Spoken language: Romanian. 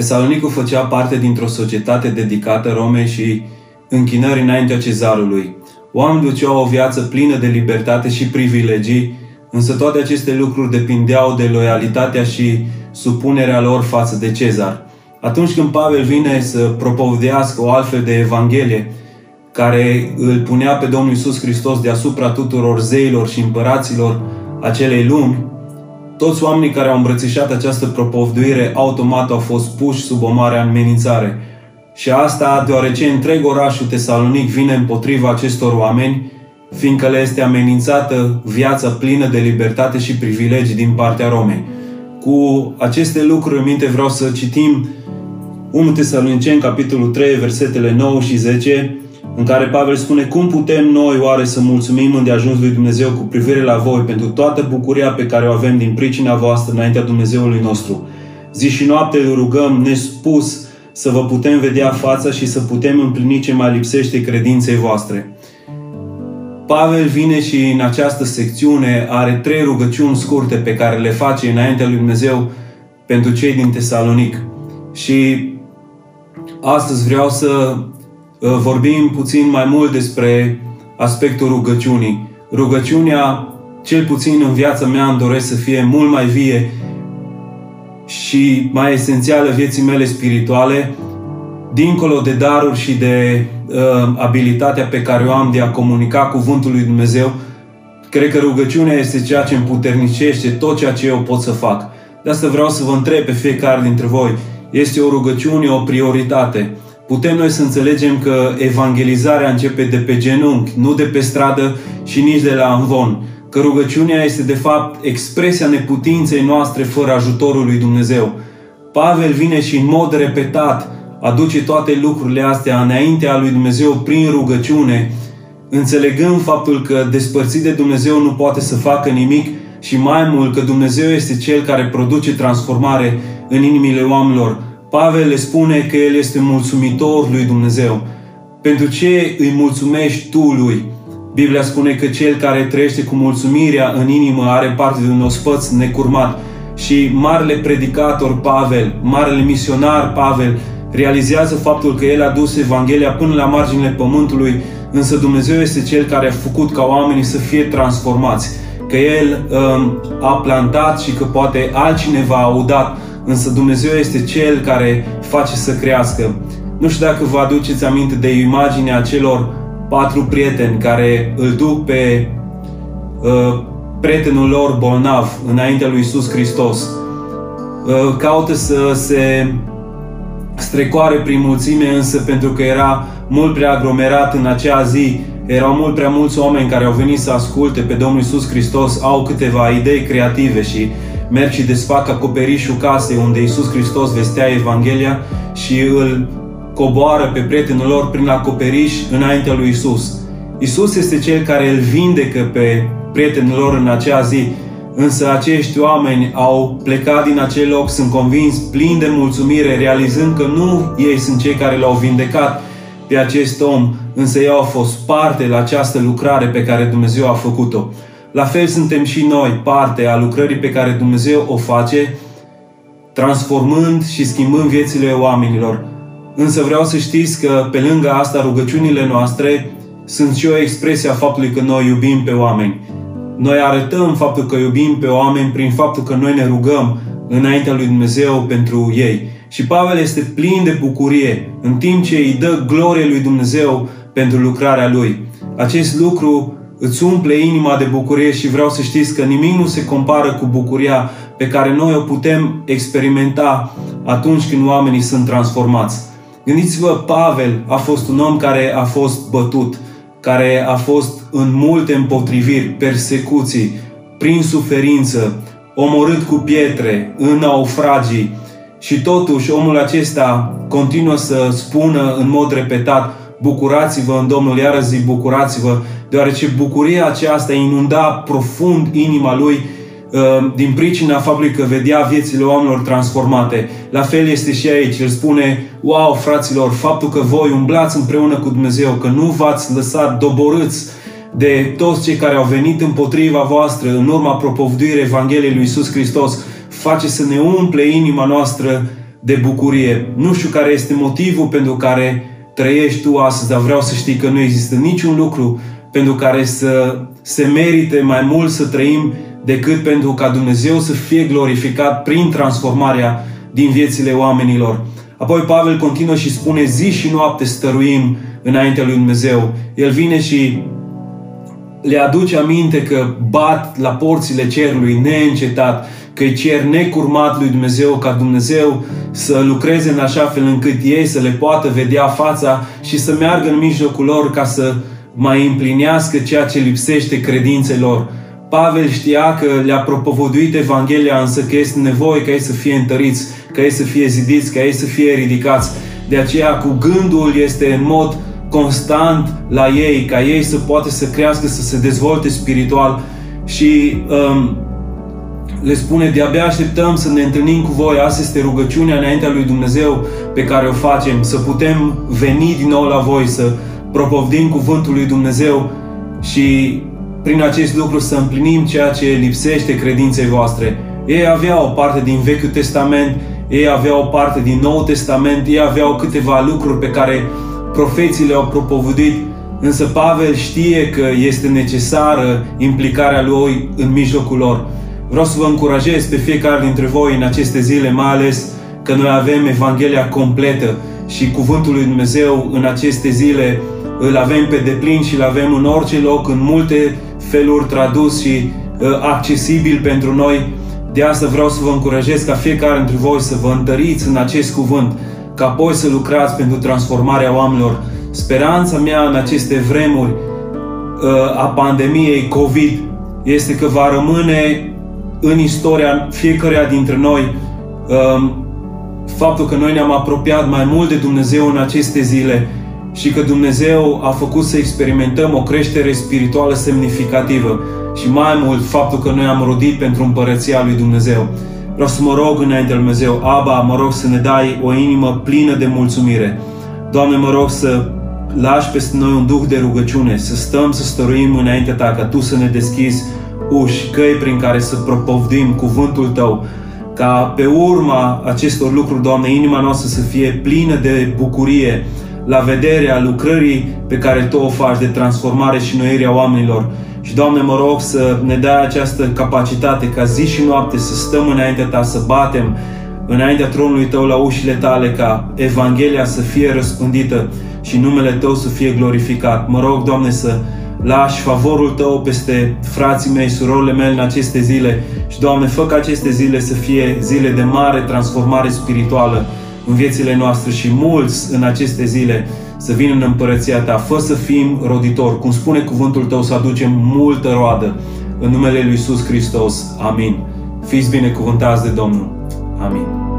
Tesalonicul făcea parte dintr-o societate dedicată Romei și închinării înaintea cezarului. Oamenii duceau o viață plină de libertate și privilegii, însă toate aceste lucruri depindeau de loialitatea și supunerea lor față de cezar. Atunci când Pavel vine să propovădească o altfel de evanghelie, care îl punea pe Domnul Isus Hristos deasupra tuturor zeilor și împăraților acelei lumi, toți oamenii care au îmbrățișat această propovduire automat au fost puși sub o mare amenințare. Și asta deoarece întreg orașul Tesalonic vine împotriva acestor oameni, fiindcă le este amenințată viața plină de libertate și privilegii din partea Romei. Cu aceste lucruri în minte vreau să citim 1 Tesaloniceni, capitolul 3, versetele 9 și 10, în care Pavel spune cum putem noi oare să mulțumim îndeajuns lui Dumnezeu cu privire la voi pentru toată bucuria pe care o avem din pricina voastră înaintea Dumnezeului nostru. Zi și noapte îl rugăm nespus să vă putem vedea fața și să putem împlini ce mai lipsește credinței voastre. Pavel vine și în această secțiune are trei rugăciuni scurte pe care le face înaintea lui Dumnezeu pentru cei din Tesalonic. Și astăzi vreau să uh, vorbim puțin mai mult despre aspectul rugăciunii. Rugăciunea, cel puțin în viața mea, îmi doresc să fie mult mai vie și mai esențială vieții mele spirituale, dincolo de daruri și de uh, abilitatea pe care o am de a comunica cuvântul lui Dumnezeu, cred că rugăciunea este ceea ce împuternicește tot ceea ce eu pot să fac. De asta vreau să vă întreb pe fiecare dintre voi, este o rugăciune, o prioritate. Putem noi să înțelegem că evangelizarea începe de pe genunchi, nu de pe stradă și nici de la învon. Că rugăciunea este de fapt expresia neputinței noastre fără ajutorul lui Dumnezeu. Pavel vine și în mod repetat aduce toate lucrurile astea înaintea lui Dumnezeu prin rugăciune, înțelegând faptul că despărțit de Dumnezeu nu poate să facă nimic și mai mult că Dumnezeu este Cel care produce transformare în inimile oamenilor. Pavel le spune că el este mulțumitor lui Dumnezeu. Pentru ce îi mulțumești tu lui? Biblia spune că cel care trăiește cu mulțumirea în inimă are parte de un ospăț necurmat. Și marele predicator Pavel, marele misionar Pavel, realizează faptul că el a dus Evanghelia până la marginile pământului, însă Dumnezeu este Cel care a făcut ca oamenii să fie transformați. Că El um, a plantat și că poate altcineva a udat, însă Dumnezeu este Cel care face să crească. Nu știu dacă vă aduceți aminte de imaginea celor patru prieteni care îl duc pe uh, prietenul lor bolnav înaintea lui Isus Hristos. Uh, caută să se strecoare prin mulțime, însă pentru că era mult prea aglomerat în acea zi, erau mult prea mulți oameni care au venit să asculte pe Domnul Isus Hristos, au câteva idei creative și merg și desfac acoperișul casei unde Isus Hristos vestea Evanghelia și îl coboară pe prietenul lor prin acoperiș înaintea lui Isus. Isus este cel care îl vindecă pe prietenul lor în acea zi Însă acești oameni au plecat din acel loc, sunt convins, plini de mulțumire, realizând că nu ei sunt cei care l-au vindecat pe acest om, însă ei au fost parte la această lucrare pe care Dumnezeu a făcut-o. La fel suntem și noi parte a lucrării pe care Dumnezeu o face, transformând și schimbând viețile oamenilor. Însă vreau să știți că pe lângă asta rugăciunile noastre sunt și o expresie a faptului că noi iubim pe oameni. Noi arătăm faptul că iubim pe oameni prin faptul că noi ne rugăm înaintea lui Dumnezeu pentru ei. Și Pavel este plin de bucurie în timp ce îi dă glorie lui Dumnezeu pentru lucrarea lui. Acest lucru îți umple inima de bucurie și vreau să știți că nimic nu se compară cu bucuria pe care noi o putem experimenta atunci când oamenii sunt transformați. Gândiți-vă, Pavel a fost un om care a fost bătut, care a fost în multe împotriviri, persecuții, prin suferință, omorât cu pietre, în naufragii și totuși omul acesta continuă să spună în mod repetat bucurați-vă în Domnul, iară zi bucurați-vă, deoarece bucuria aceasta inunda profund inima lui Ehm, din pricina faptului că vedea viețile oamenilor transformate. La fel este și aici. El spune, wow, fraților, faptul că voi umblați împreună cu Dumnezeu, că nu v-ați lăsat doborâți de toți cei care au venit împotriva voastră în urma propovduirii Evangheliei lui Isus Hristos, face să ne umple inima noastră de bucurie. Nu știu care este motivul pentru care trăiești tu astăzi, dar vreau să știi că nu există niciun lucru pentru care să se merite mai mult să trăim decât pentru ca Dumnezeu să fie glorificat prin transformarea din viețile oamenilor. Apoi Pavel continuă și spune zi și noapte stăruim înaintea lui Dumnezeu. El vine și le aduce aminte că bat la porțile cerului neîncetat, că îi cer necurmat lui Dumnezeu ca Dumnezeu să lucreze în așa fel încât ei să le poată vedea fața și să meargă în mijlocul lor ca să mai împlinească ceea ce lipsește credințelor. Pavel știa că le-a propovăduit Evanghelia, însă că este nevoie ca ei să fie întăriți, ca ei să fie zidiți, ca ei să fie ridicați. De aceea, cu gândul este în mod constant la ei, ca ei să poată să crească, să se dezvolte spiritual și um, le spune, de-abia așteptăm să ne întâlnim cu voi, asta este rugăciunea înaintea lui Dumnezeu pe care o facem, să putem veni din nou la voi, să propovdim cuvântul lui Dumnezeu și prin acest lucru să împlinim ceea ce lipsește credinței voastre. Ei aveau o parte din Vechiul Testament, ei aveau o parte din Noul Testament, ei aveau câteva lucruri pe care profeții le-au propovăduit, însă Pavel știe că este necesară implicarea lui în mijlocul lor. Vreau să vă încurajez pe fiecare dintre voi în aceste zile, mai ales că noi avem Evanghelia completă și Cuvântul lui Dumnezeu în aceste zile îl avem pe deplin și îl avem în orice loc, în multe feluri tradus și uh, accesibil pentru noi. De asta vreau să vă încurajez ca fiecare dintre voi să vă întăriți în acest cuvânt, ca apoi să lucrați pentru transformarea oamenilor. Speranța mea în aceste vremuri uh, a pandemiei COVID este că va rămâne în istoria fiecăruia dintre noi uh, faptul că noi ne-am apropiat mai mult de Dumnezeu în aceste zile și că Dumnezeu a făcut să experimentăm o creștere spirituală semnificativă și mai mult faptul că noi am rodit pentru împărăția lui Dumnezeu. Vreau să mă rog înainte lui Dumnezeu, Aba, mă rog să ne dai o inimă plină de mulțumire. Doamne, mă rog să lași peste noi un duh de rugăciune, să stăm, să stăruim înaintea Ta, ca Tu să ne deschizi uși, căi prin care să propovdim cuvântul Tău, ca pe urma acestor lucruri, Doamne, inima noastră să fie plină de bucurie, la vederea lucrării pe care Tu o faci de transformare și noirea oamenilor. Și, Doamne, mă rog să ne dai această capacitate ca zi și noapte să stăm înaintea Ta, să batem înaintea tronului Tău la ușile Tale, ca Evanghelia să fie răspândită și numele Tău să fie glorificat. Mă rog, Doamne, să lași favorul Tău peste frații mei, surorile mele în aceste zile și, Doamne, fă ca aceste zile să fie zile de mare transformare spirituală în viețile noastre și mulți în aceste zile să vină în împărăția Ta, fă să fim roditori, cum spune cuvântul Tău, să aducem multă roadă. În numele Lui Iisus Hristos. Amin. Fiți binecuvântați de Domnul. Amin.